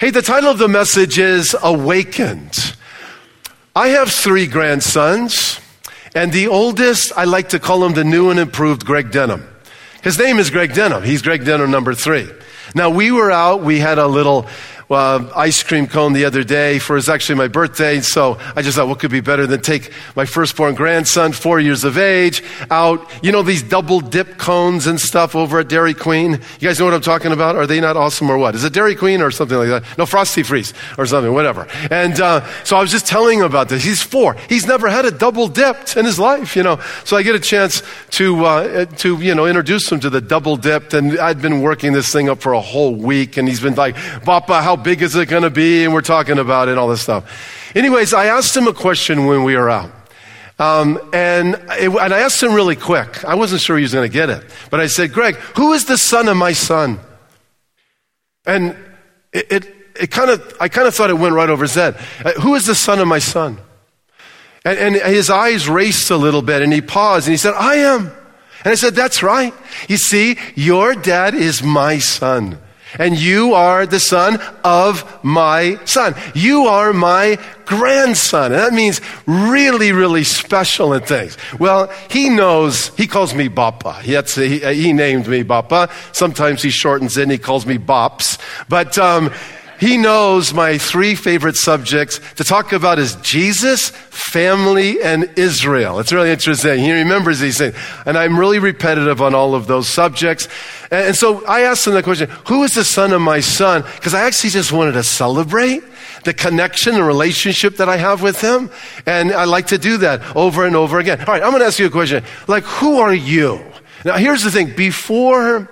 Hey, the title of the message is Awakened. I have three grandsons, and the oldest, I like to call him the new and improved Greg Denham. His name is Greg Denham. He's Greg Denham number three. Now, we were out, we had a little uh, ice cream cone the other day for it's actually my birthday. So I just thought, what could be better than take my firstborn grandson, four years of age, out, you know, these double dip cones and stuff over at Dairy Queen. You guys know what I'm talking about? Are they not awesome or what? Is it Dairy Queen or something like that? No, Frosty Freeze or something, whatever. And uh, so I was just telling him about this. He's four. He's never had a double dipped in his life, you know. So I get a chance to, uh, to, you know, introduce him to the double dipped. And I'd been working this thing up for a whole week. And he's been like, Papa, how big is it going to be? And we're talking about it and all this stuff. Anyways, I asked him a question when we were out. Um, and, it, and I asked him really quick. I wasn't sure he was going to get it. But I said, Greg, who is the son of my son? And it, it, it kind of, I kind of thought it went right over his head. Uh, who is the son of my son? And, and his eyes raced a little bit and he paused and he said, I am. And I said, That's right. You see, your dad is my son. And you are the son of my son. You are my grandson. And that means really, really special in things. Well, he knows, he calls me Bappa. He, he, named me Bappa. Sometimes he shortens it and he calls me Bops. But, um, he knows my three favorite subjects to talk about is Jesus, family, and Israel. It's really interesting. He remembers these things. And I'm really repetitive on all of those subjects. And, so I asked him the question, who is the son of my son? Because I actually just wanted to celebrate the connection and relationship that I have with him. And I like to do that over and over again. All right, I'm going to ask you a question. Like, who are you? Now, here's the thing. Before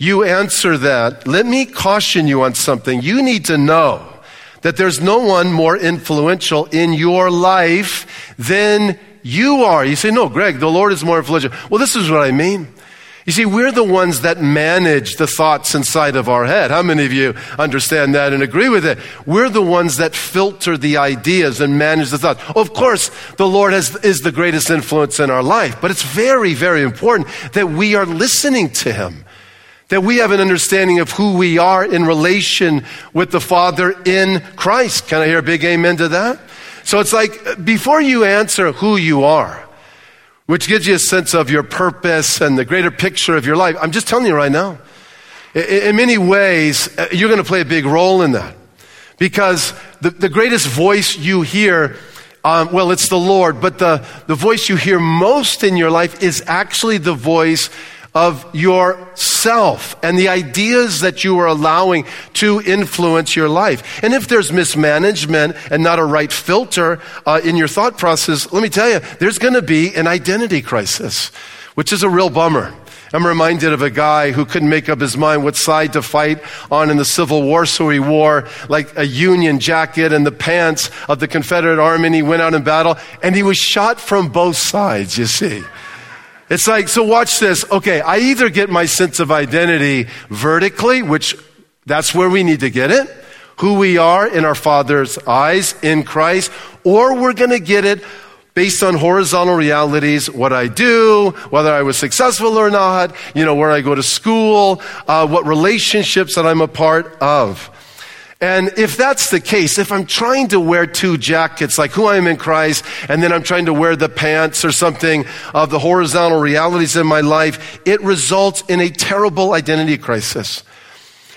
you answer that, let me caution you on something. You need to know that there's no one more influential in your life than you are. You say, no, Greg, the Lord is more influential. Well, this is what I mean. You see, we're the ones that manage the thoughts inside of our head. How many of you understand that and agree with it? We're the ones that filter the ideas and manage the thoughts. Of course, the Lord has, is the greatest influence in our life, but it's very, very important that we are listening to Him that we have an understanding of who we are in relation with the Father in Christ. Can I hear a big amen to that? So it's like before you answer who you are, which gives you a sense of your purpose and the greater picture of your life, I'm just telling you right now, in many ways, uh, you're going to play a big role in that. Because the, the greatest voice you hear um, well, it's the Lord, but the, the voice you hear most in your life is actually the voice of yourself and the ideas that you are allowing to influence your life. And if there's mismanagement and not a right filter uh, in your thought process, let me tell you, there's going to be an identity crisis, which is a real bummer. I'm reminded of a guy who couldn't make up his mind what side to fight on in the Civil War, so he wore like a Union jacket and the pants of the Confederate Army, and he went out in battle, and he was shot from both sides, you see. It's like, so watch this. Okay, I either get my sense of identity vertically, which that's where we need to get it, who we are in our Father's eyes in Christ, or we're going to get it based on horizontal realities, what I do, whether I was successful or not, you know, where I go to school, uh, what relationships that I'm a part of. And if that's the case, if I'm trying to wear two jackets, like who I am in Christ, and then I'm trying to wear the pants or something of the horizontal realities in my life, it results in a terrible identity crisis.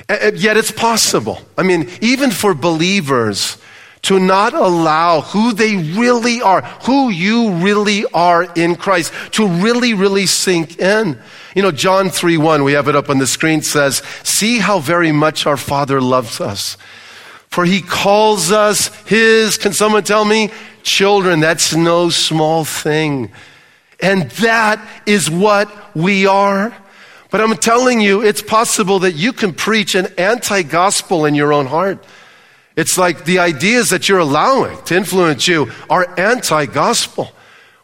Yet it's possible. I mean, even for believers, to not allow who they really are, who you really are in Christ, to really, really sink in. You know, John 3 1, we have it up on the screen, says, See how very much our Father loves us for he calls us his, can someone tell me? Children. That's no small thing. And that is what we are. But I'm telling you, it's possible that you can preach an anti gospel in your own heart. It's like the ideas that you're allowing to influence you are anti gospel.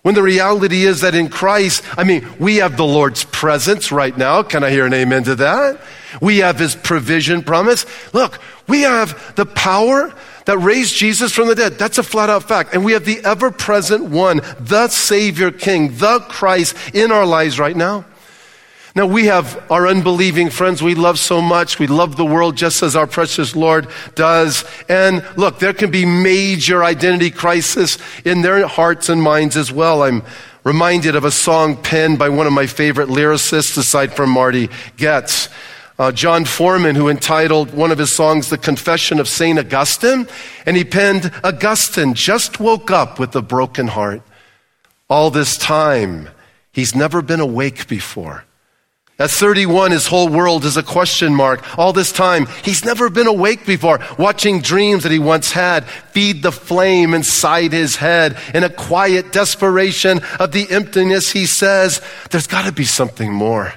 When the reality is that in Christ, I mean, we have the Lord's presence right now. Can I hear an amen to that? We have His provision promise. Look, we have the power that raised Jesus from the dead. That's a flat out fact. And we have the ever present one, the Savior King, the Christ in our lives right now. Now, we have our unbelieving friends we love so much. We love the world just as our precious Lord does. And look, there can be major identity crisis in their hearts and minds as well. I'm reminded of a song penned by one of my favorite lyricists, aside from Marty Goetz. Uh, Jon Foreman, who entitled one of his songs, The Confession of St. Augustine, and he penned, Augustine just woke up with a broken heart. All this time, he's never been awake before. At 31, his whole world is a question mark. All this time, he's never been awake before, watching dreams that he once had feed the flame inside his head. In a quiet desperation of the emptiness, he says, There's got to be something more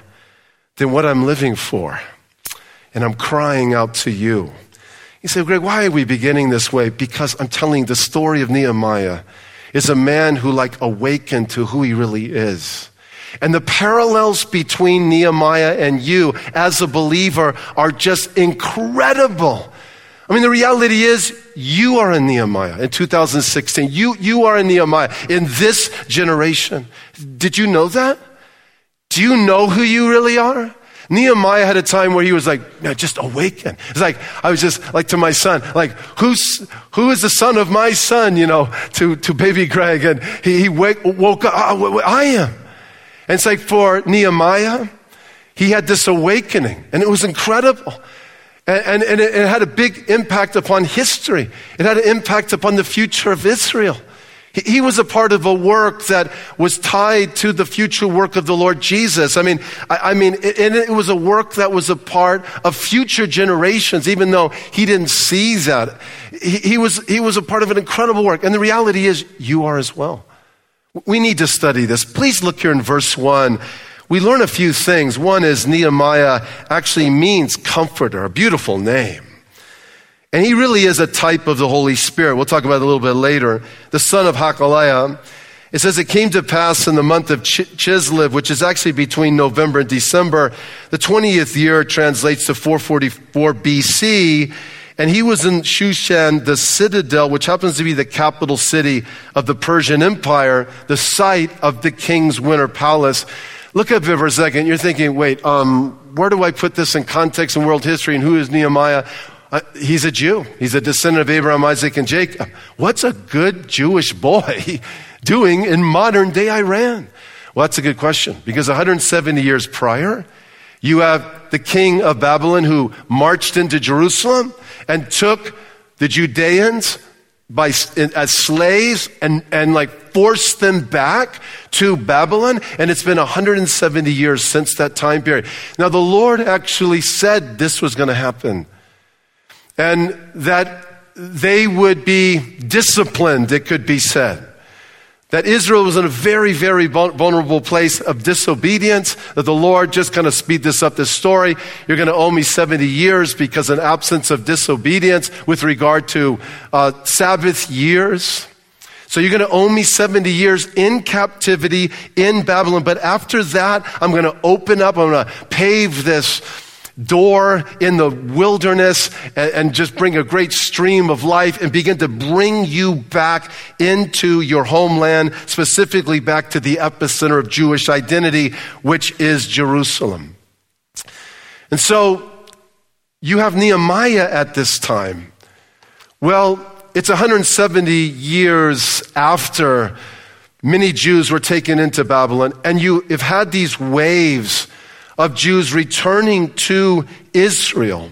than what I'm living for. And I'm crying out to you. You say, Greg, why are we beginning this way? Because I'm telling the story of Nehemiah is a man who like awakened to who he really is. And the parallels between Nehemiah and you as a believer are just incredible. I mean, the reality is you are in Nehemiah in 2016. You, you are in Nehemiah in this generation. Did you know that? Do you know who you really are? Nehemiah had a time where he was like, just awaken. It's like, I was just like to my son, like, who's, who is the son of my son, you know, to, to baby Greg? And he, he wake, woke up, oh, I am. And it's like for Nehemiah, he had this awakening, and it was incredible. And, and, and it, it had a big impact upon history, it had an impact upon the future of Israel. He, was a part of a work that was tied to the future work of the Lord Jesus. I mean, I, I mean, it, it was a work that was a part of future generations, even though he didn't see that. He, he, was, he was a part of an incredible work. And the reality is, you are as well. We need to study this. Please look here in verse 1. We learn a few things. One is Nehemiah actually means comforter, a beautiful name. And he really is a type of the Holy Spirit. We'll talk about it a little bit later. The son of Hakaliah. It says it came to pass in the month of Ch- Chislev, which is actually between November and December. The 20th year translates to 444 BC and he was in Shushan, the citadel, which happens to be the capital city of the Persian Empire, the site of the king's winter palace. Look at it for a second. You're thinking, wait, um, where do I put this in context in world history? And who is Nehemiah? Uh, he's a Jew. He's a descendant of Abraham, Isaac, and Jacob. What's a good Jewish boy doing in modern day Iran? Well, that's a good question because 170 years prior, you have the king of Babylon who marched into Jerusalem and took the Judeans by, as slaves and, and like forced them back to Babylon. And it's been 170 years since that time period. Now, the Lord actually said this was going to happen and that they would be disciplined, it could be said that Israel was in a very, very vulnerable place of disobedience, that the Lord just kind of speed this up this story. You're going to owe me 70 years because an absence of disobedience with regard to uh, Sabbath years. So you're going to owe me 70 years in captivity in Babylon. But after that, I'm going to open up, I'm going to pave this door in the wilderness and, and, just bring a great stream of life and begin to bring you back into your homeland, specifically back to the epicenter of Jewish identity, which is Jerusalem. And so you have Nehemiah at this time. Well, it's 170 years after many Jews were taken into Babylon, and you have had these waves of Jews returning to Israel.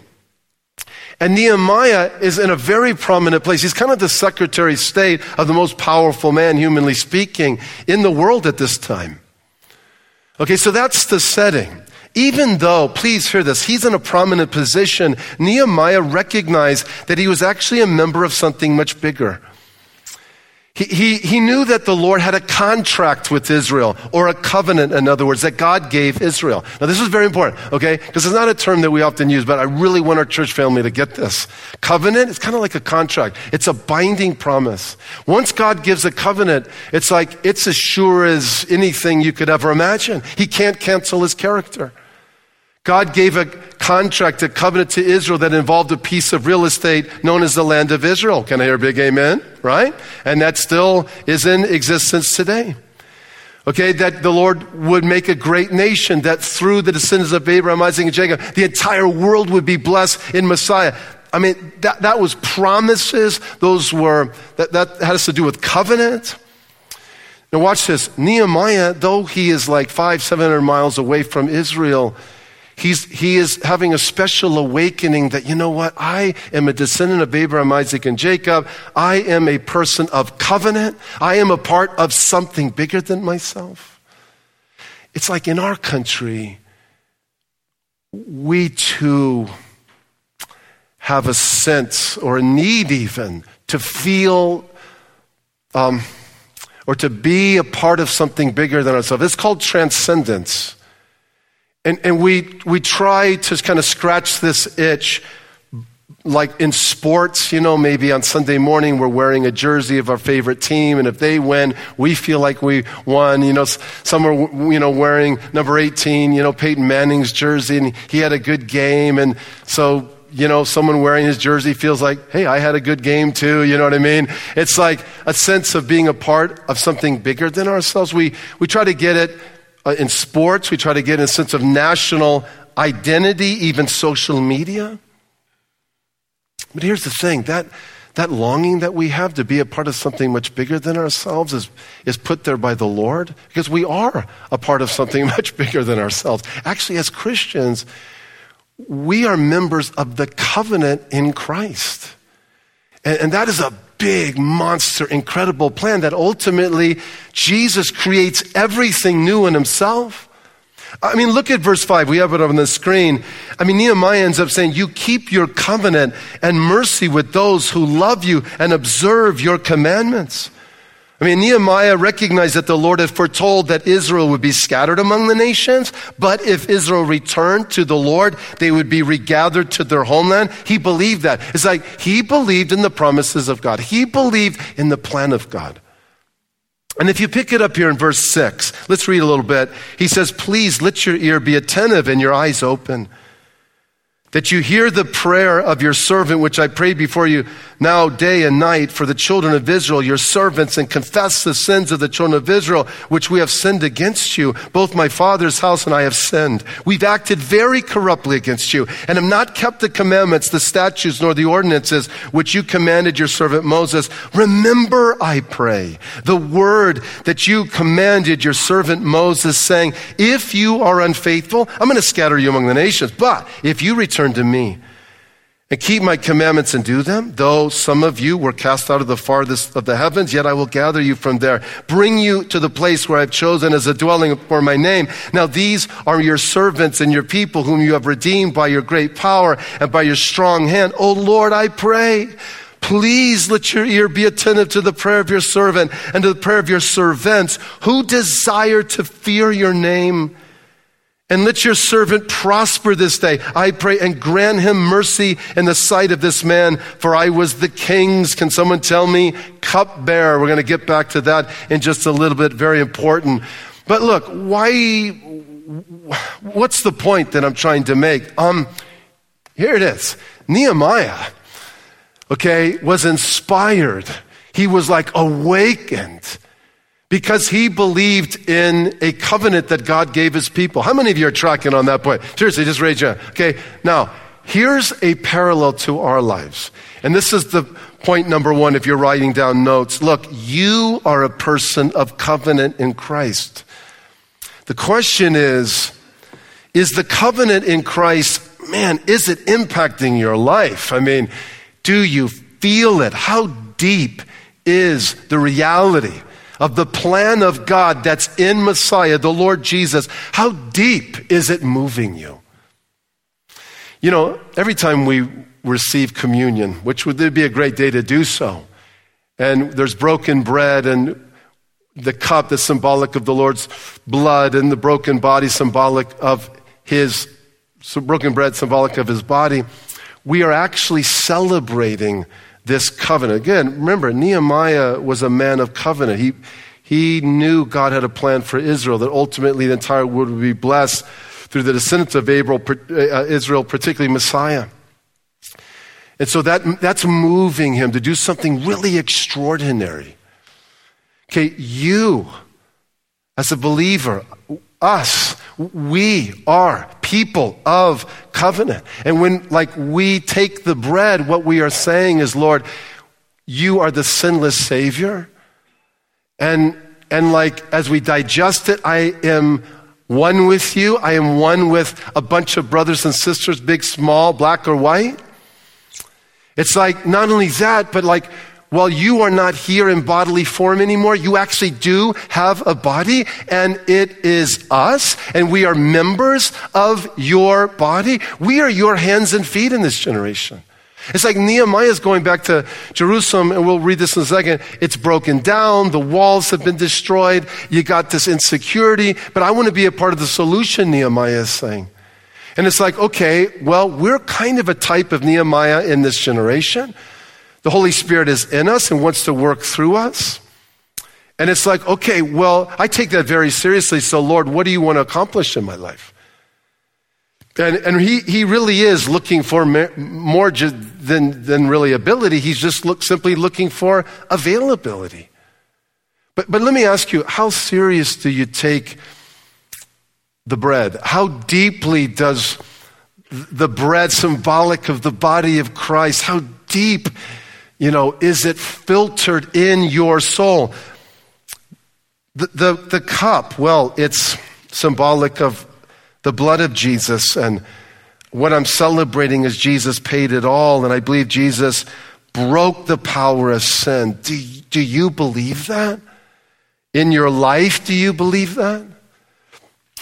And Nehemiah is in a very prominent place. He's kind of the secretary of state of the most powerful man, humanly speaking, in the world at this time. Okay, so that's the setting. Even though, please hear this, he's in a prominent position, Nehemiah recognized that he was actually a member of something much bigger. He, he, he knew that the Lord had a contract with Israel, or a covenant, in other words, that God gave Israel. Now, this is very important, okay? Because it's not a term that we often use, but I really want our church family to get this. Covenant it's kind of like a contract, it's a binding promise. Once God gives a covenant, it's like it's as sure as anything you could ever imagine. He can't cancel his character. God gave a contract, a covenant to Israel that involved a piece of real estate known as the land of Israel. Can I hear a big amen? Right? And that still is in existence today. Okay, that the Lord would make a great nation, that through the descendants of Abraham, Isaac, and Jacob, the entire world would be blessed in Messiah. I mean, that, that was promises. Those were, that, that has to do with covenant. Now watch this. Nehemiah, though he is like five, seven hundred miles away from Israel, he's, he is having a special awakening that, you know what? I am a descendant of Abraham, Isaac, and Jacob. I am a person of covenant. I am a part of something bigger than myself. It's like in our country, we too have a sense or a need even to feel um, or to be a part of something bigger than ourselves. It's called transcendence. And, and we, we try to kind of scratch this itch like in sports, you know, maybe on Sunday morning we're wearing a jersey of our favorite team, and if they win, we feel like we won. You know, some are, you know, wearing number 18, you know, Peyton Manning's jersey, and he had a good game, and so you know, someone wearing his jersey feels like, hey, I had a good game too. You know what I mean? It's like a sense of being a part of something bigger than ourselves. We, we try to get it uh, in sports, we try to get a sense of national identity, even social media. But here's the thing that, that longing that we have to be a part of something much bigger than ourselves is, is put there by the Lord because we are a part of something much bigger than ourselves. Actually, as Christians, we are members of the covenant in Christ. And, and, that is a big, monster, incredible plan that ultimately Jesus creates everything new in himself. I mean, look at verse 5. We have it on the screen. I mean, Nehemiah ends up saying, You keep your covenant and mercy with those who love you and observe your commandments. I mean, Nehemiah recognized that the Lord had foretold that Israel would be scattered among the nations, but if Israel returned to the Lord, they would be regathered to their homeland. He believed that. It's like he believed in the promises of God. He believed in the plan of God. And if you pick it up here in verse 6, let's read a little bit. He says, Please let your ear be attentive and your eyes open that you hear the prayer of your servant, which I pray before you now day and night for the children of Israel, your servants, and confess the sins of the children of Israel, which we have sinned against you. Both my father's house and I have sinned. We've acted very corruptly against you, and have not kept the commandments, the statutes, nor the ordinances which you commanded your servant Moses. Remember, I pray, the word that you commanded your servant Moses, saying, If you are unfaithful, I'm going to scatter you among the nations, but if you return to me and keep my commandments and do them. Though some of you were cast out of the farthest of the heavens, yet I will gather you from there, bring you to the place where I've chosen as a dwelling for my name. Now these are your servants and your people whom you have redeemed by your great power and by your strong hand. O Lord, I pray. Please let your ear be attentive to the prayer of your servant and to the prayer of your servants who desire to fear your name. And let your servant prosper this day, I pray, and grant him mercy in the sight of this man, for I was the king's, can someone tell me, cupbearer. We're going to get back to that in just a little bit, very important. But look, why, what's the point that I'm trying to make? Um, here it is. Nehemiah, okay, was inspired. He was like awakened because he believed in a covenant that God gave his people. How many of you are tracking on that point? Seriously, just raise your hand. Okay, now, here's a parallel to our lives. And this is the point number one if you're writing down notes. Look, you are a person of covenant in Christ. The question is, is the covenant in Christ, man, is it impacting your life? I mean, do you feel it? How deep is the reality? Of the plan of God that's in Messiah, the Lord Jesus, how deep is it moving you? You know, every time we receive communion, which would be a great day to do so, and there's broken bread and the cup that's symbolic of the Lord's blood and the broken body symbolic of his so broken bread symbolic of his body, we are actually celebrating this covenant. Again, remember, Nehemiah was a man of covenant. He, he knew God had a plan for Israel, that ultimately the entire world would be blessed through the descendants of uh, Israel, particularly Messiah. And so that, that's moving him to do something really extraordinary. Okay, you, as a believer, us, we are people of covenant. And when, like, we take the bread, what we are saying is, Lord, you are the sinless Savior. And, and like, as we digest it, I am one with you. I am one with a bunch of brothers and sisters, big, small, black or white. It's like, not only that, but like, while you are not here in bodily form anymore, you actually do have a body and it is us and we are members of your body. We are your hands and feet in this generation. It's like Nehemiah is going back to Jerusalem, and we'll read this in a second. It's broken down. The walls have been destroyed. You got this insecurity, but I want to be a part of the solution, Nehemiah is saying. And it's like, okay, well, we're kind of a type of Nehemiah in this generation. The Holy Spirit is in us and wants to work through us. And it's like, okay, well, I take that very seriously. So, Lord, what do you want to accomplish in my life? And, and he, he really is looking for more than, than really ability. He's just look, simply looking for availability. But, but let me ask you, how serious do you take the bread? How deeply does the bread symbolic of the body of Christ, how deep you know, is it filtered in your soul? The, the, the cup, well, it's symbolic of the blood of Jesus. And what I'm celebrating is Jesus paid it all. And I believe Jesus broke the power of sin. Do, do you believe that? In your life, do you believe that?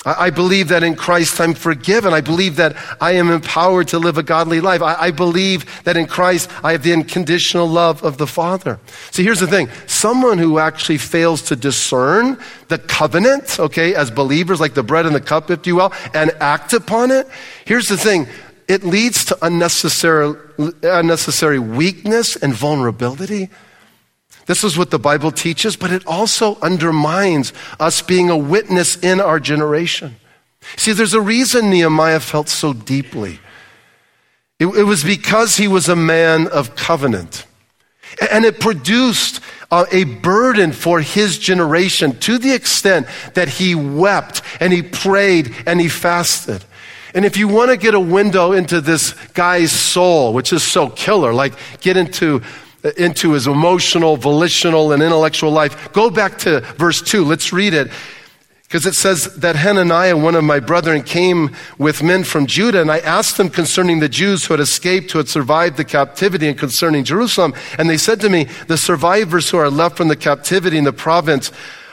I believe that in Christ I'm forgiven. I believe that I am empowered to live a godly life. I, believe that in Christ I have the unconditional love of the Father. See, here's the thing. Someone who actually fails to discern the covenant, okay, as believers, like the bread and the cup, if you will, and act upon it, here's the thing. It leads to unnecessary, unnecessary weakness and vulnerability. This is what the Bible teaches, but it also undermines us being a witness in our generation. See, there's a reason Nehemiah felt so deeply. It, it was because he was a man of covenant. And it produced uh, a burden for his generation to the extent that he wept and he prayed and he fasted. And if you want to get a window into this guy's soul, which is so killer, like get into Uh, into his emotional, volitional, and intellectual life. Go back to verse 2. Let's read it. Because it says that Hananiah, one of my brethren, came with men from Judah, and I asked them concerning the Jews who had escaped, who had survived the captivity, and concerning Jerusalem. And they said to me, The survivors who are left from the captivity in the province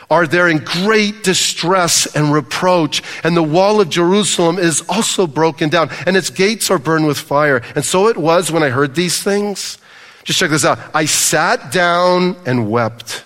are there in great distress and reproach, and the wall of Jerusalem is also broken down, and its gates are burned with fire. And so it was when I heard these things just check this out. I sat down and wept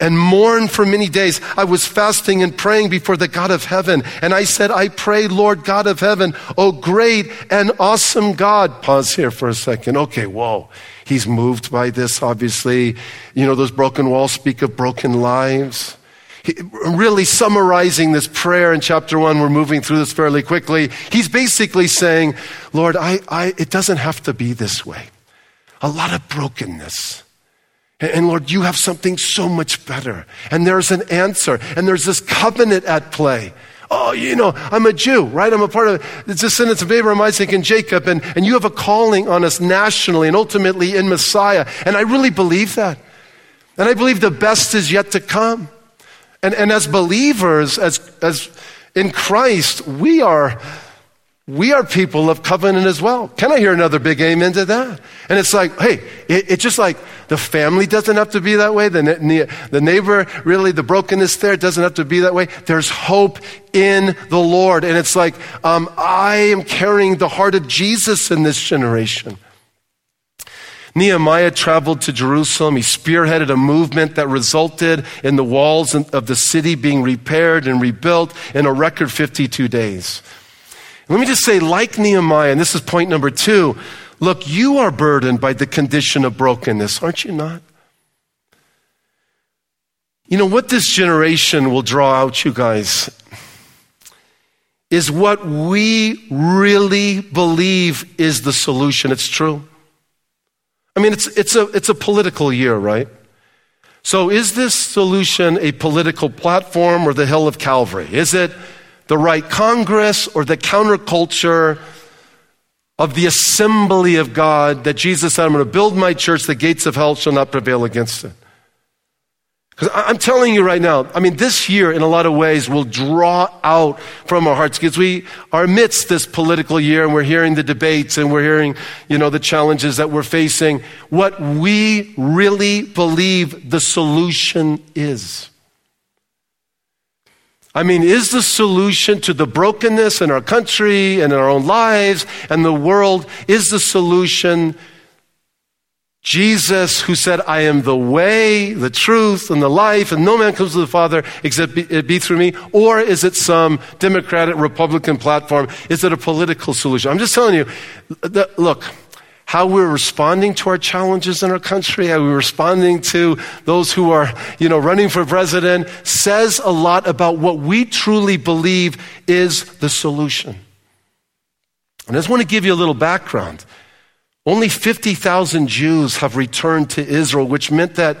and mourned for many days. I was fasting and praying before the God of heaven. And I said, I pray, Lord God of heaven, oh great and awesome God. Pause here for a second. Okay, whoa. He's moved by this, obviously. You know, those broken walls speak of broken lives. He, really summarizing this prayer in chapter one, we're moving through this fairly quickly. He's basically saying, Lord, I, I, it doesn't have to be this way a lot of brokenness. And Lord, you have something so much better. And there's an answer. And there's this covenant at play. Oh, you know, I'm a Jew, right? I'm a part of the descendants of Abraham, Isaac, and Jacob. And, and you have a calling on us nationally and ultimately in Messiah. And I really believe that. And I believe the best is yet to come. And, and as believers, as, as in Christ, we are we are people of covenant as well. Can I hear another big amen to that? And it's like, hey, it, it's just like the family doesn't have to be that way. The, the neighbor, really, the brokenness there doesn't have to be that way. There's hope in the Lord. And it's like, um, I am carrying the heart of Jesus in this generation. Nehemiah traveled to Jerusalem. He spearheaded a movement that resulted in the walls of the city being repaired and rebuilt in a record 52 days. Let me just say, like Nehemiah, and this is point number two look, you are burdened by the condition of brokenness, aren't you not? You know, what this generation will draw out, you guys, is what we really believe is the solution. It's true. I mean, it's, it's, a, it's a political year, right? So, is this solution a political platform or the hill of Calvary? Is it the right Congress or the counterculture of the assembly of God that Jesus said, I'm going to build my church, the gates of hell shall not prevail against it? Because I'm telling you right now, I mean, this year in a lot of ways will draw out from our hearts because we are amidst this political year and we're hearing the debates and we're hearing, you know, the challenges that we're facing. What we really believe the solution is. I mean, is the solution to the brokenness in our country and in our own lives and the world, is the solution Jesus, who said, I am the way, the truth, and the life, and no man comes to the Father except it be through me? Or is it some Democratic, Republican platform? Is it a political solution? I'm just telling you, that, look, how we're responding to our challenges in our country, how we're responding to those who are, you know, running for president says a lot about what we truly believe is the solution. And I just want to give you a little background. Only 50,000 Jews have returned to Israel, which meant that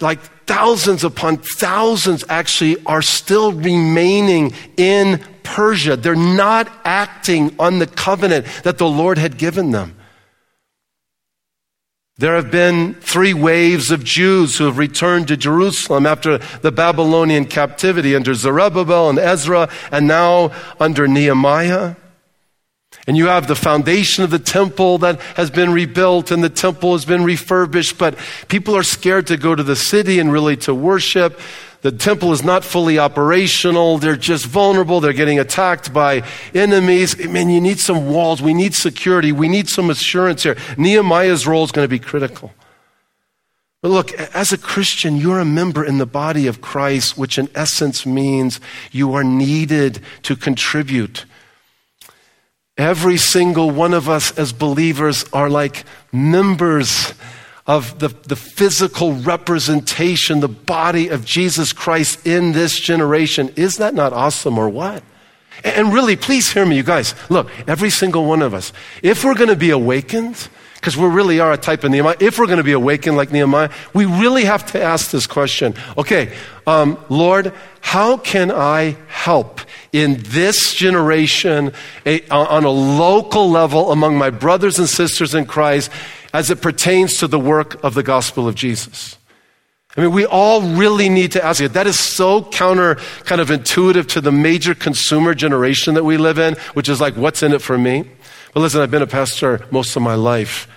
like thousands upon thousands actually are still remaining in Persia. They're not acting on the covenant that the Lord had given them. There have been three waves of Jews who have returned to Jerusalem after the Babylonian captivity under Zerubbabel and Ezra, and now under Nehemiah. And you have the foundation of the temple that has been rebuilt and the temple has been refurbished, but people are scared to go to the city and really to worship. The temple is not fully operational. They're just vulnerable. They're getting attacked by enemies. Man, you need some walls. We need security. We need some assurance here. Nehemiah's role is going to be critical. But look, as a Christian, you're a member in the body of Christ, which in essence means you are needed to contribute Every single one of us as believers are like members of the, the physical representation, the body of Jesus Christ in this generation. Is that not awesome or what? And really, please hear me, you guys. Look, every single one of us, if we're going to be awakened, because we really are a type of Nehemiah, if we're going to be awakened like Nehemiah, we really have to ask this question. Okay, um, Lord, how can I help in this generation a, on a local level among my brothers and sisters in Christ as it pertains to the work of the gospel of Jesus? I mean, we all really need to ask it. That is so counter kind of intuitive to the major consumer generation that we live in, which is like, what's in it for me? But listen, I've been a pastor most of my life.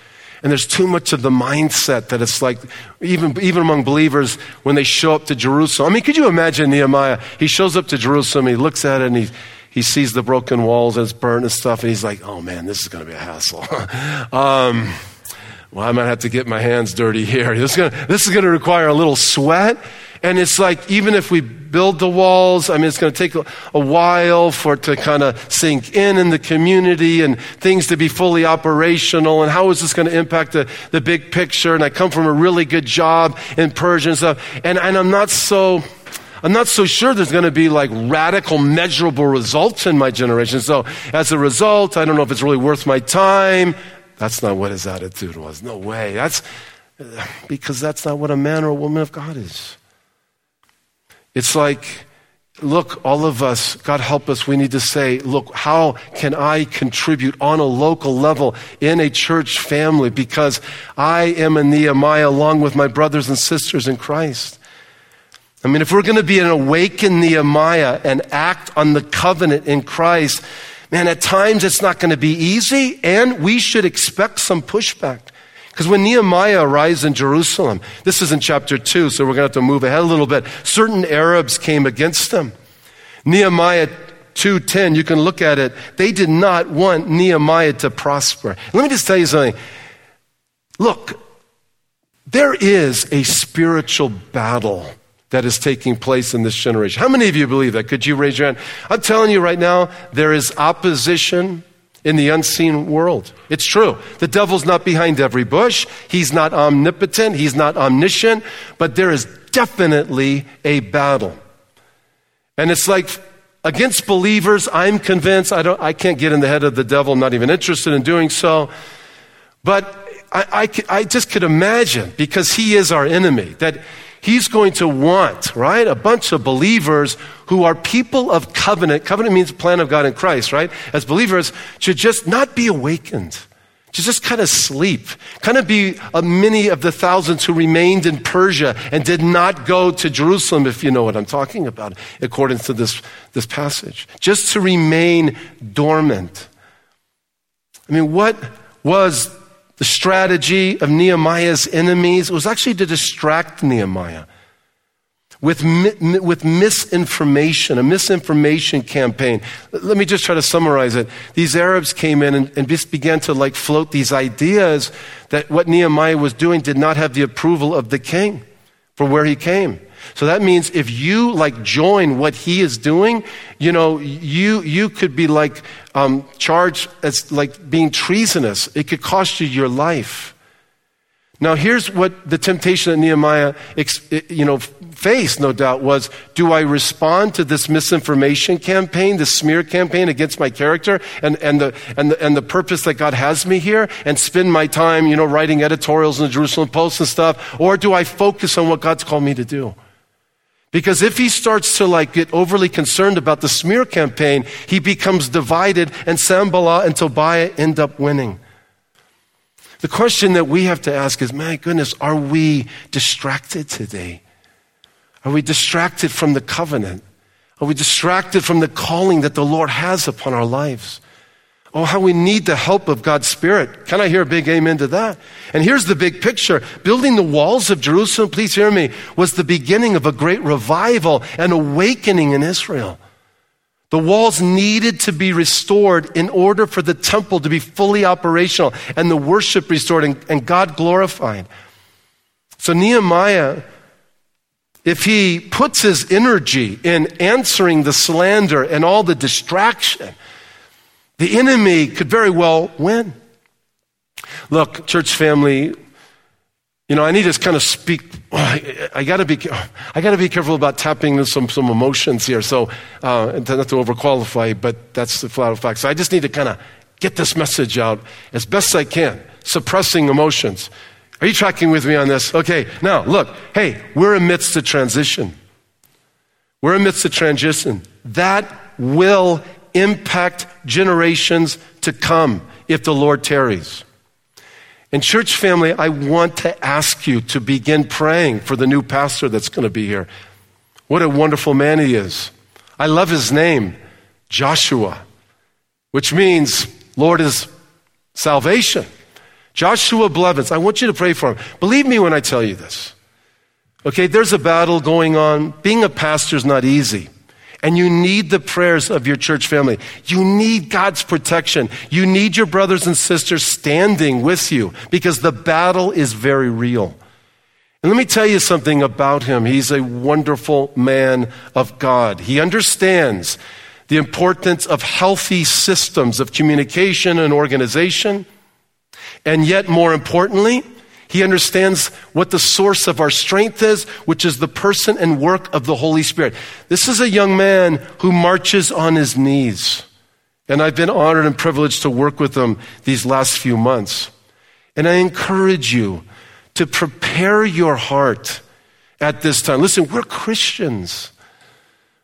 And there's too much of the mindset that it's like, even, even among believers, when they show up to Jerusalem. I mean, could you imagine Nehemiah? He shows up to Jerusalem, he looks at it, and he, he sees the broken walls and it's burnt and stuff, and he's like, oh man, this is going to be a hassle. um, well, I might have to get my hands dirty here. This is gonna, this is going to require a little sweat. And it's like, even if we build the walls, I mean, it's going to take a, while for it to kind of sink in in the community and things to be fully operational. And how is this going to impact the, the big picture? And I come from a really good job in Persia and stuff. And, and I'm not so, I'm not so sure there's going to be like radical, measurable results in my generation. So as a result, I don't know if it's really worth my time. That's not what his attitude was. No way. That's because that's not what a man or a woman of God is. It's like, look, all of us, God help us, we need to say, look, how can I contribute on a local level in a church family? Because I am a Nehemiah along with my brothers and sisters in Christ. I mean, if we're going to be an awakened Nehemiah and act on the covenant in Christ, man, at times it's not going to be easy and we should expect some pushback. Because when Nehemiah arrives in Jerusalem, this is in chapter 2, so we're going to have to move ahead a little bit. Certain Arabs came against them. Nehemiah 2:10, you can look at it. They did not want Nehemiah to prosper. Let me just tell you something. Look, there is a spiritual battle that is taking place in this generation. How many of you believe that? Could you raise your hand? I'm telling you right now, there is opposition in the unseen world. It's true. The devil's not behind every bush. He's not omnipotent. He's not omniscient, but there is definitely a battle. And it's like against believers, I'm convinced, I, don't, I can't get in the head of the devil. I'm not even interested in doing so. But I, I, I just could imagine, because he is our enemy, that He's going to want, right, a bunch of believers who are people of covenant. Covenant means plan of God in Christ, right? As believers, to just not be awakened, to just kind of sleep, kind of be a many of the thousands who remained in Persia and did not go to Jerusalem, if you know what I'm talking about, according to this, this passage. Just to remain dormant. I mean, what was the strategy of Nehemiah's enemies was actually to distract Nehemiah with, with misinformation, a misinformation campaign. Let me just try to summarize it. These Arabs came in and, and just began to like float these ideas that what Nehemiah was doing did not have the approval of the king for where he came. So that means if you like join what he is doing, you know, you, you could be like um, charged as like being treasonous. It could cost you your life. Now, here's what the temptation that Nehemiah, you know, faced, no doubt, was do I respond to this misinformation campaign, this smear campaign against my character and, and, the, and, the, and the purpose that God has me here and spend my time, you know, writing editorials in the Jerusalem Post and stuff? Or do I focus on what God's called me to do? Because if he starts to like get overly concerned about the smear campaign, he becomes divided and Sanballat and Tobiah end up winning. The question that we have to ask is, my goodness, are we distracted today? Are we distracted from the covenant? Are we distracted from the calling that the Lord has upon our lives? Oh, how we need the help of God's Spirit. Can I hear a big amen to that? And here's the big picture. Building the walls of Jerusalem, please hear me, was the beginning of a great revival and awakening in Israel. The walls needed to be restored in order for the temple to be fully operational and the worship restored and, and God glorified. So Nehemiah, if he puts his energy in answering the slander and all the distraction, the enemy could very well win. Look, church family, you know, I need to kind of speak. I, I got to be. I got to be careful about tapping some some emotions here. So, uh, not to overqualify, but that's the flat of fact. So, I just need to kind of get this message out as best I can, suppressing emotions. Are you tracking with me on this? Okay. Now, look. Hey, we're amidst a transition. We're amidst a transition that will impact generations to come if the Lord tarries. And, church family, I want to ask you to begin praying for the new pastor that's going to be here. What a wonderful man he is. I love his name, Joshua, which means Lord is salvation. Joshua Blevins, I want you to pray for him. Believe me when I tell you this. Okay, there's a battle going on. Being a pastor is not easy. And you need the prayers of your church family. You need God's protection. You need your brothers and sisters standing with you because the battle is very real. And let me tell you something about him. He's a wonderful man of God. He understands the importance of healthy systems of communication and organization. And yet, more importantly, he understands what the source of our strength is, which is the person and work of the Holy Spirit. This is a young man who marches on his knees. And I've been honored and privileged to work with him these last few months. And I encourage you to prepare your heart at this time. Listen, we're Christians.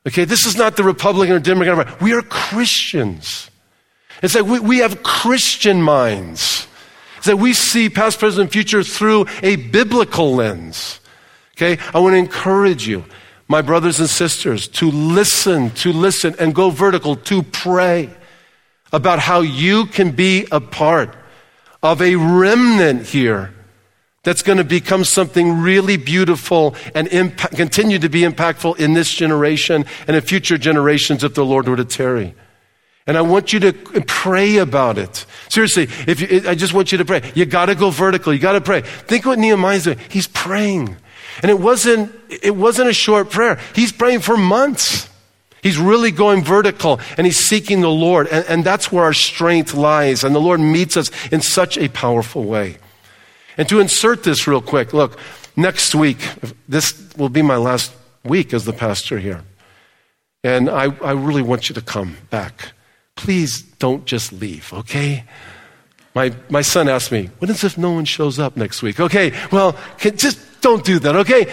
Okay, this is not the Republican or Democrat. We are Christians. It's like we, we have Christian minds that we see past, present, and future through a biblical lens. Okay? I want to encourage you, my brothers and sisters, to listen, to listen and go vertical, to pray about how you can be a part of a remnant here that's going to become something really beautiful and impact, continue to be impactful in this generation and in future generations if the Lord were to tarry. And I want you to pray about it. Seriously, if you, I just want you to pray. You got to go vertical. You got to pray. Think what Nehemiah's doing. He's praying. And it wasn't, it wasn't a short prayer. He's praying for months. He's really going vertical and he's seeking the Lord. And, and that's where our strength lies. And the Lord meets us in such a powerful way. And to insert this real quick, look, next week, this will be my last week as the pastor here. And I, I really want you to come back please don't just leave, okay? My, my son asked me, what if no one shows up next week? Okay, well, can, just don't do that, okay?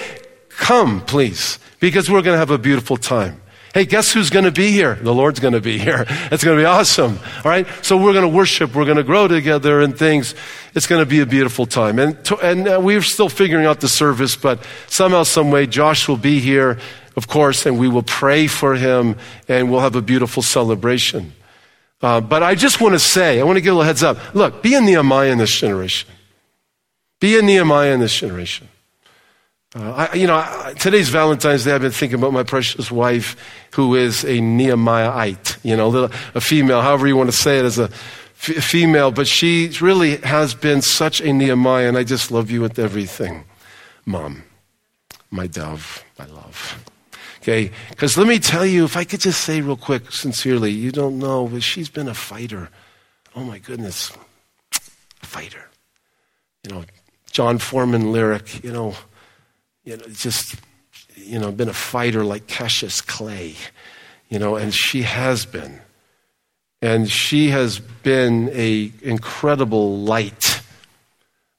come, please, because we're going to have a beautiful time. Hey, guess who's going to be here? The Lord's going to be here. It's going to be awesome. All right. So we're going to worship. We're going to grow together and things. It's going to be a beautiful time. And, to, and uh, we're still figuring out the service, but somehow, some way, Josh will be here, of course, and we will pray for him and we'll have a beautiful celebration. Uh, but I just want to say, I want to give a little heads up. Look, be a Nehemiah in this generation. Be a Nehemiah in this generation. Uh, I, you know, today's Valentine's Day. I've been thinking about my precious wife, who is a Nehemiahite. You know, a female, however you want to say it, as a f- female. But she really has been such a Nehemiah, and I just love you with everything, Mom, my dove, my love. Okay, because let me tell you, if I could just say real quick, sincerely, you don't know, but she's been a fighter. Oh my goodness, a fighter. You know, John Foreman lyric. You know you know, just, you know, been a fighter like Cassius Clay, you know, and she has been. And she has been a incredible light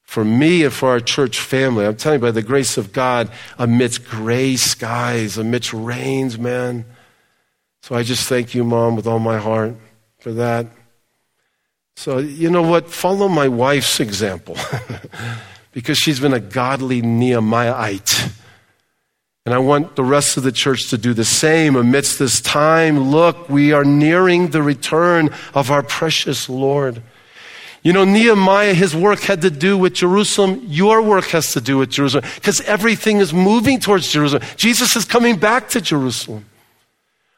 for me and for our church family. I'm telling you, by the grace of God, amidst gray skies, amidst rains, man. So I just thank you, Mom, with all my heart for that. So, you know what? Follow my wife's example. because she's been a godly Nehemiahite. And I want the rest of the church to do the same amidst this time. Look, we are nearing the return of our precious Lord. You know, Nehemiah, his work had to do with Jerusalem. Your work has to do with Jerusalem because everything is moving towards Jerusalem. Jesus is coming back to Jerusalem.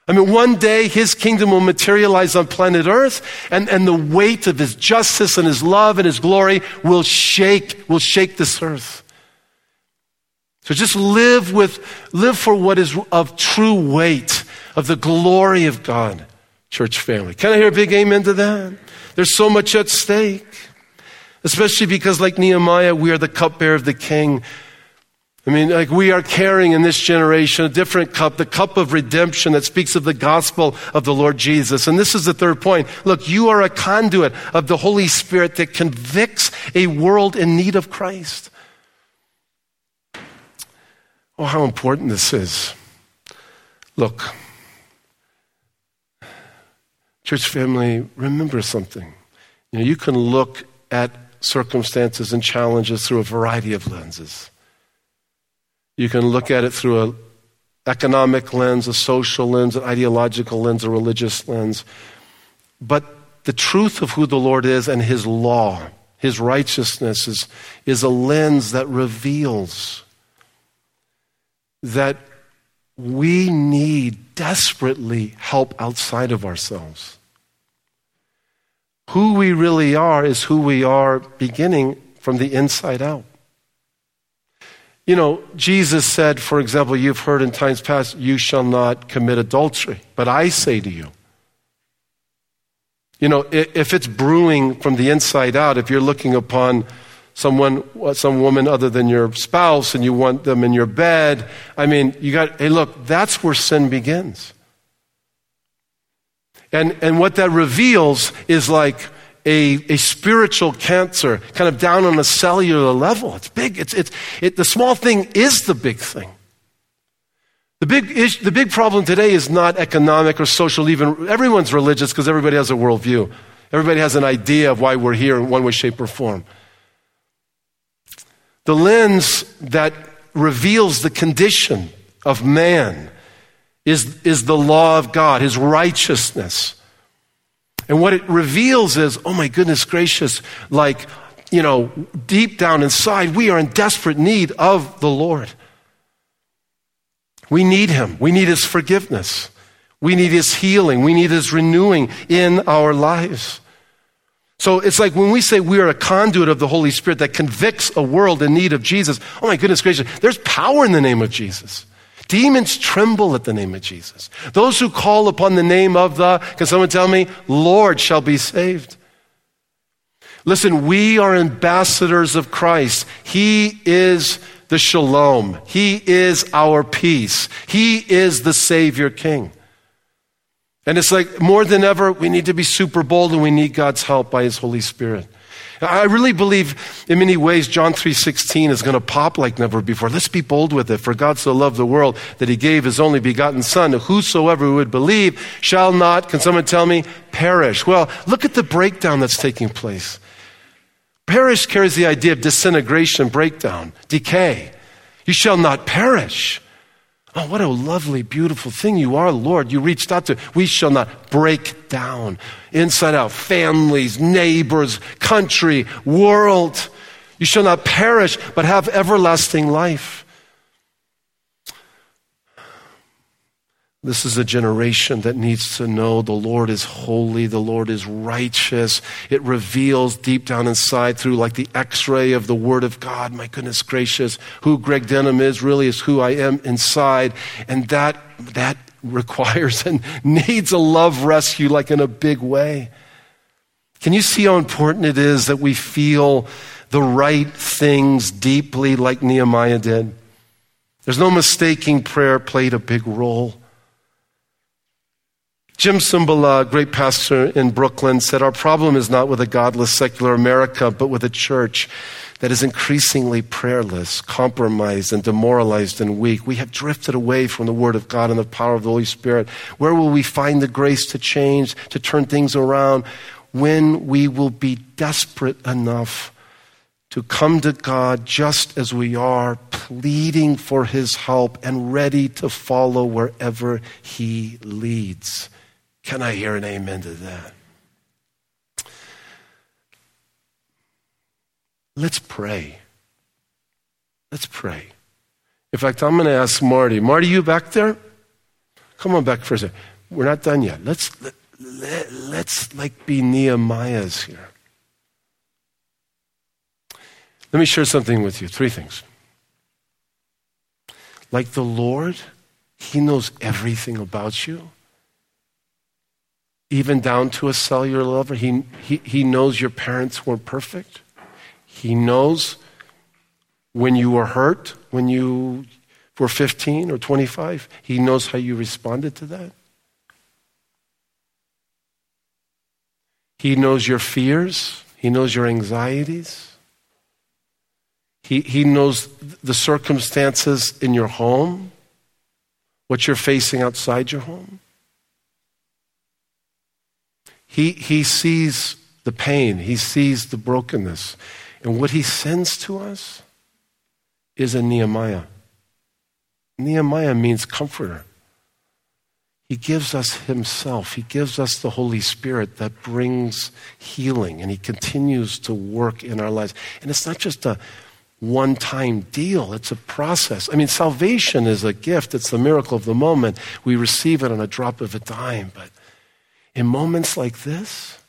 I mean, one day his kingdom will materialize on planet Earth, and, and the weight of his justice and his love and his glory will shake, will shake this earth. So just live with, live for what is of true weight of the glory of God, church family. Can I hear a big amen to that? There's so much at stake. Especially because, like Nehemiah, we are the cupbearer of the king. I mean, like we are carrying in this generation a different cup, the cup of redemption that speaks of the gospel of the Lord Jesus. And this is the third point. Look, you are a conduit of the Holy Spirit that convicts a world in need of Christ. Oh, how important this is. Look, church family, remember something. You know, you can look at circumstances and challenges through a variety of lenses. You can look at it through an economic lens, a social lens, an ideological lens, a religious lens. But the truth of who the Lord is and His law, His righteousness, is, is a lens that reveals that we need desperately help outside of ourselves. Who we really are is who we are beginning from the inside out. You know, Jesus said, for example, you've heard in times past, you shall not commit adultery. But I say to you, you know, if it's brewing from the inside out, if you're looking upon someone, some woman other than your spouse and you want them in your bed, I mean, you got, hey, look, that's where sin begins. And, and what that reveals is like, a, a spiritual cancer, kind of down on a cellular level. It's big. It's, it's, it, the small thing is the big thing. The big, issue, the big problem today is not economic or social, even everyone's religious because everybody has a worldview. Everybody has an idea of why we're here in one way, shape, or form. The lens that reveals the condition of man is, is the law of God, his righteousness. And what it reveals is, oh my goodness gracious, like, you know, deep down inside, we are in desperate need of the Lord. We need Him. We need His forgiveness. We need His healing. We need His renewing in our lives. So it's like when we say we are a conduit of the Holy Spirit that convicts a world in need of Jesus. Oh my goodness gracious, there's power in the name of Jesus. Demons tremble at the name of Jesus. Those who call upon the name of the, can someone tell me, Lord shall be saved. Listen, we are ambassadors of Christ. He is the shalom. He is our peace. He is the Savior King. And it's like more than ever, we need to be super bold and we need God's help by His Holy Spirit. I really believe in many ways John 3:16 is going to pop like never before. Let's be bold with it. For God so loved the world that he gave his only begotten son, whosoever would believe shall not, can someone tell me, perish. Well, look at the breakdown that's taking place. Perish carries the idea of disintegration, breakdown, decay. You shall not perish. Oh, what a lovely, beautiful thing you are, Lord. You reached out to. We shall not break down inside out. Families, neighbors, country, world. You shall not perish, but have everlasting life. This is a generation that needs to know the Lord is holy, the Lord is righteous. It reveals deep down inside through like the x ray of the Word of God, my goodness gracious, who Greg Denham is really is who I am inside. And that, that requires and needs a love rescue like in a big way. Can you see how important it is that we feel the right things deeply like Nehemiah did? There's no mistaking prayer played a big role. Jim Cymbala, great pastor in Brooklyn, said, Our problem is not with a godless secular America, but with a church that is increasingly prayerless, compromised, and demoralized and weak. We have drifted away from the Word of God and the power of the Holy Spirit. Where will we find the grace to change, to turn things around? When we will be desperate enough to come to God just as we are, pleading for His help and ready to follow wherever He leads. Can I hear an amen to that? Let's pray. Let's pray. In fact, I'm going to ask Marty. Marty, you back there? Come on back for a second. We're not done yet. Let's let, let, let's like be Nehemiahs here. Let me share something with you. Three things. Like the Lord, He knows everything about you even down to a cellular level. He, he, he knows your parents weren't perfect. He knows when you were hurt, when you were 15 or 25. He knows how you responded to that. He knows your fears. He knows your anxieties. He, he knows the circumstances in your home, what you're facing outside your home. He, he sees the pain, he sees the brokenness. And what he sends to us is a Nehemiah. Nehemiah means comforter. He gives us himself. He gives us the Holy Spirit that brings healing, and he continues to work in our lives. And it's not just a one time deal, it's a process. I mean, salvation is a gift, it's the miracle of the moment. We receive it on a drop of a dime, but in moments like this,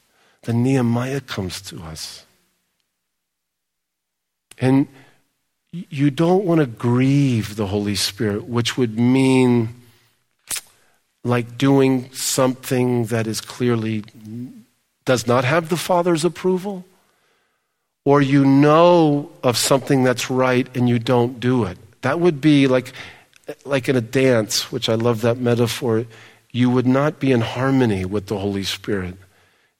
the Nehemiah comes to us. And you don't want to grieve the Holy Spirit, which would mean like doing something that is clearly does not have the Father's approval, or you know of something that's right and you don't do it. That would be like, like in a dance, which I love that metaphor you would not be in harmony with the Holy Spirit.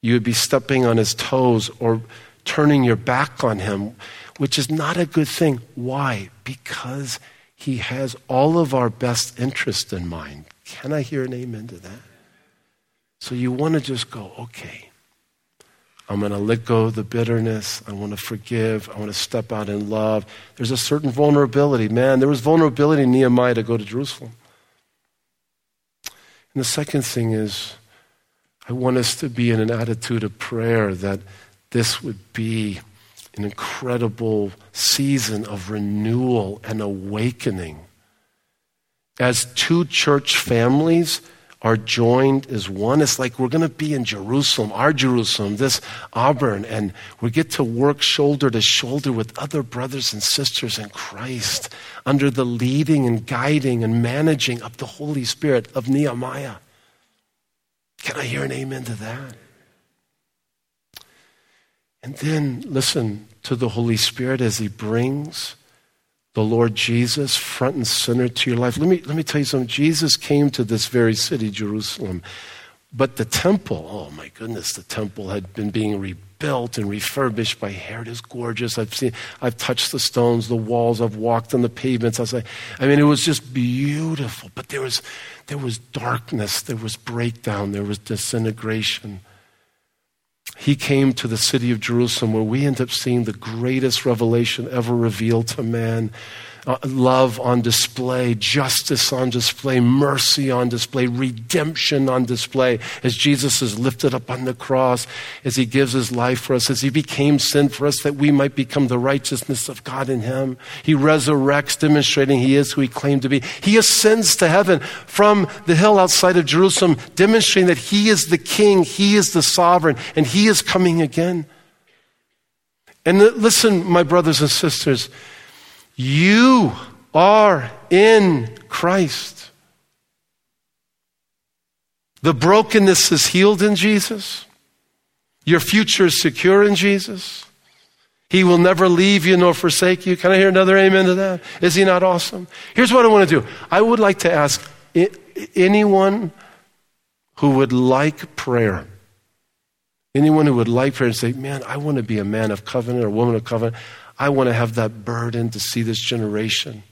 You would be stepping on his toes or turning your back on him, which is not a good thing. Why? Because he has all of our best interest in mind. Can I hear an amen to that? So you want to just go, okay, I'm going to let go of the bitterness. I want to forgive. I want to step out in love. There's a certain vulnerability. Man, there was vulnerability in Nehemiah to go to Jerusalem. And the second thing is, I want us to be in an attitude of prayer that this would be an incredible season of renewal and awakening. As two church families, are joined as one. It's like we're going to be in Jerusalem, our Jerusalem, this Auburn, and we get to work shoulder to shoulder with other brothers and sisters in Christ under the leading and guiding and managing of the Holy Spirit of Nehemiah. Can I hear an amen to that? And then listen to the Holy Spirit as He brings the Lord Jesus front and center to your life. Let me, let me tell you something. Jesus came to this very city, Jerusalem. But the temple, oh my goodness, the temple had been being rebuilt and refurbished by Herod. It's gorgeous. I've seen, I've touched the stones, the walls. I've walked on the pavements. I was like, I mean, it was just beautiful. But there was, there was darkness. There was breakdown. There was disintegration. He came to the city of Jerusalem where we end up seeing the greatest revelation ever revealed to man uh, love on display, justice on display, mercy on display, redemption on display as Jesus is lifted up on the cross, as he gives his life for us, as he became sin for us that we might become the righteousness of God in him. He resurrects, demonstrating he is who he claimed to be. He ascends to heaven from the hill outside of Jerusalem, demonstrating that he is the king, he is the sovereign, and he is coming again. And listen, my brothers and sisters, you are in Christ. The brokenness is healed in Jesus. Your future is secure in Jesus. He will never leave you nor forsake you. Can I hear another amen to that? Is he not awesome? Here's what I want to do I would like to ask anyone who would like prayer, anyone who would like prayer and say, Man, I want to be a man of covenant or woman of covenant. I want to have that burden to see this generation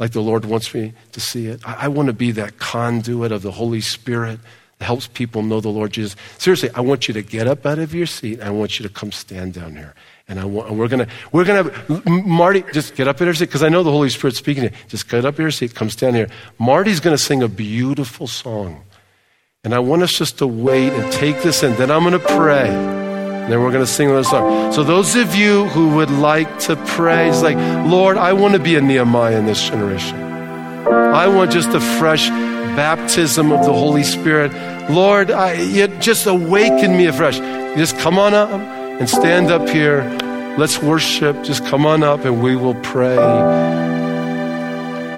like the Lord wants me to see it. I, I want to be that conduit of the Holy Spirit that helps people know the Lord Jesus. Seriously, I want you to get up out of your seat. I want you to come stand down here. And I want, we're gonna, we're gonna Marty, just get up in your seat, because I know the Holy Spirit's speaking to you. Just get up in your seat, come stand here. Marty's gonna sing a beautiful song. And I want us just to wait and take this in. Then I'm gonna pray. Then we're going to sing another song. So, those of you who would like to pray, it's like, Lord, I want to be a Nehemiah in this generation. I want just a fresh baptism of the Holy Spirit. Lord, I, just awaken me afresh. Just come on up and stand up here. Let's worship. Just come on up and we will pray.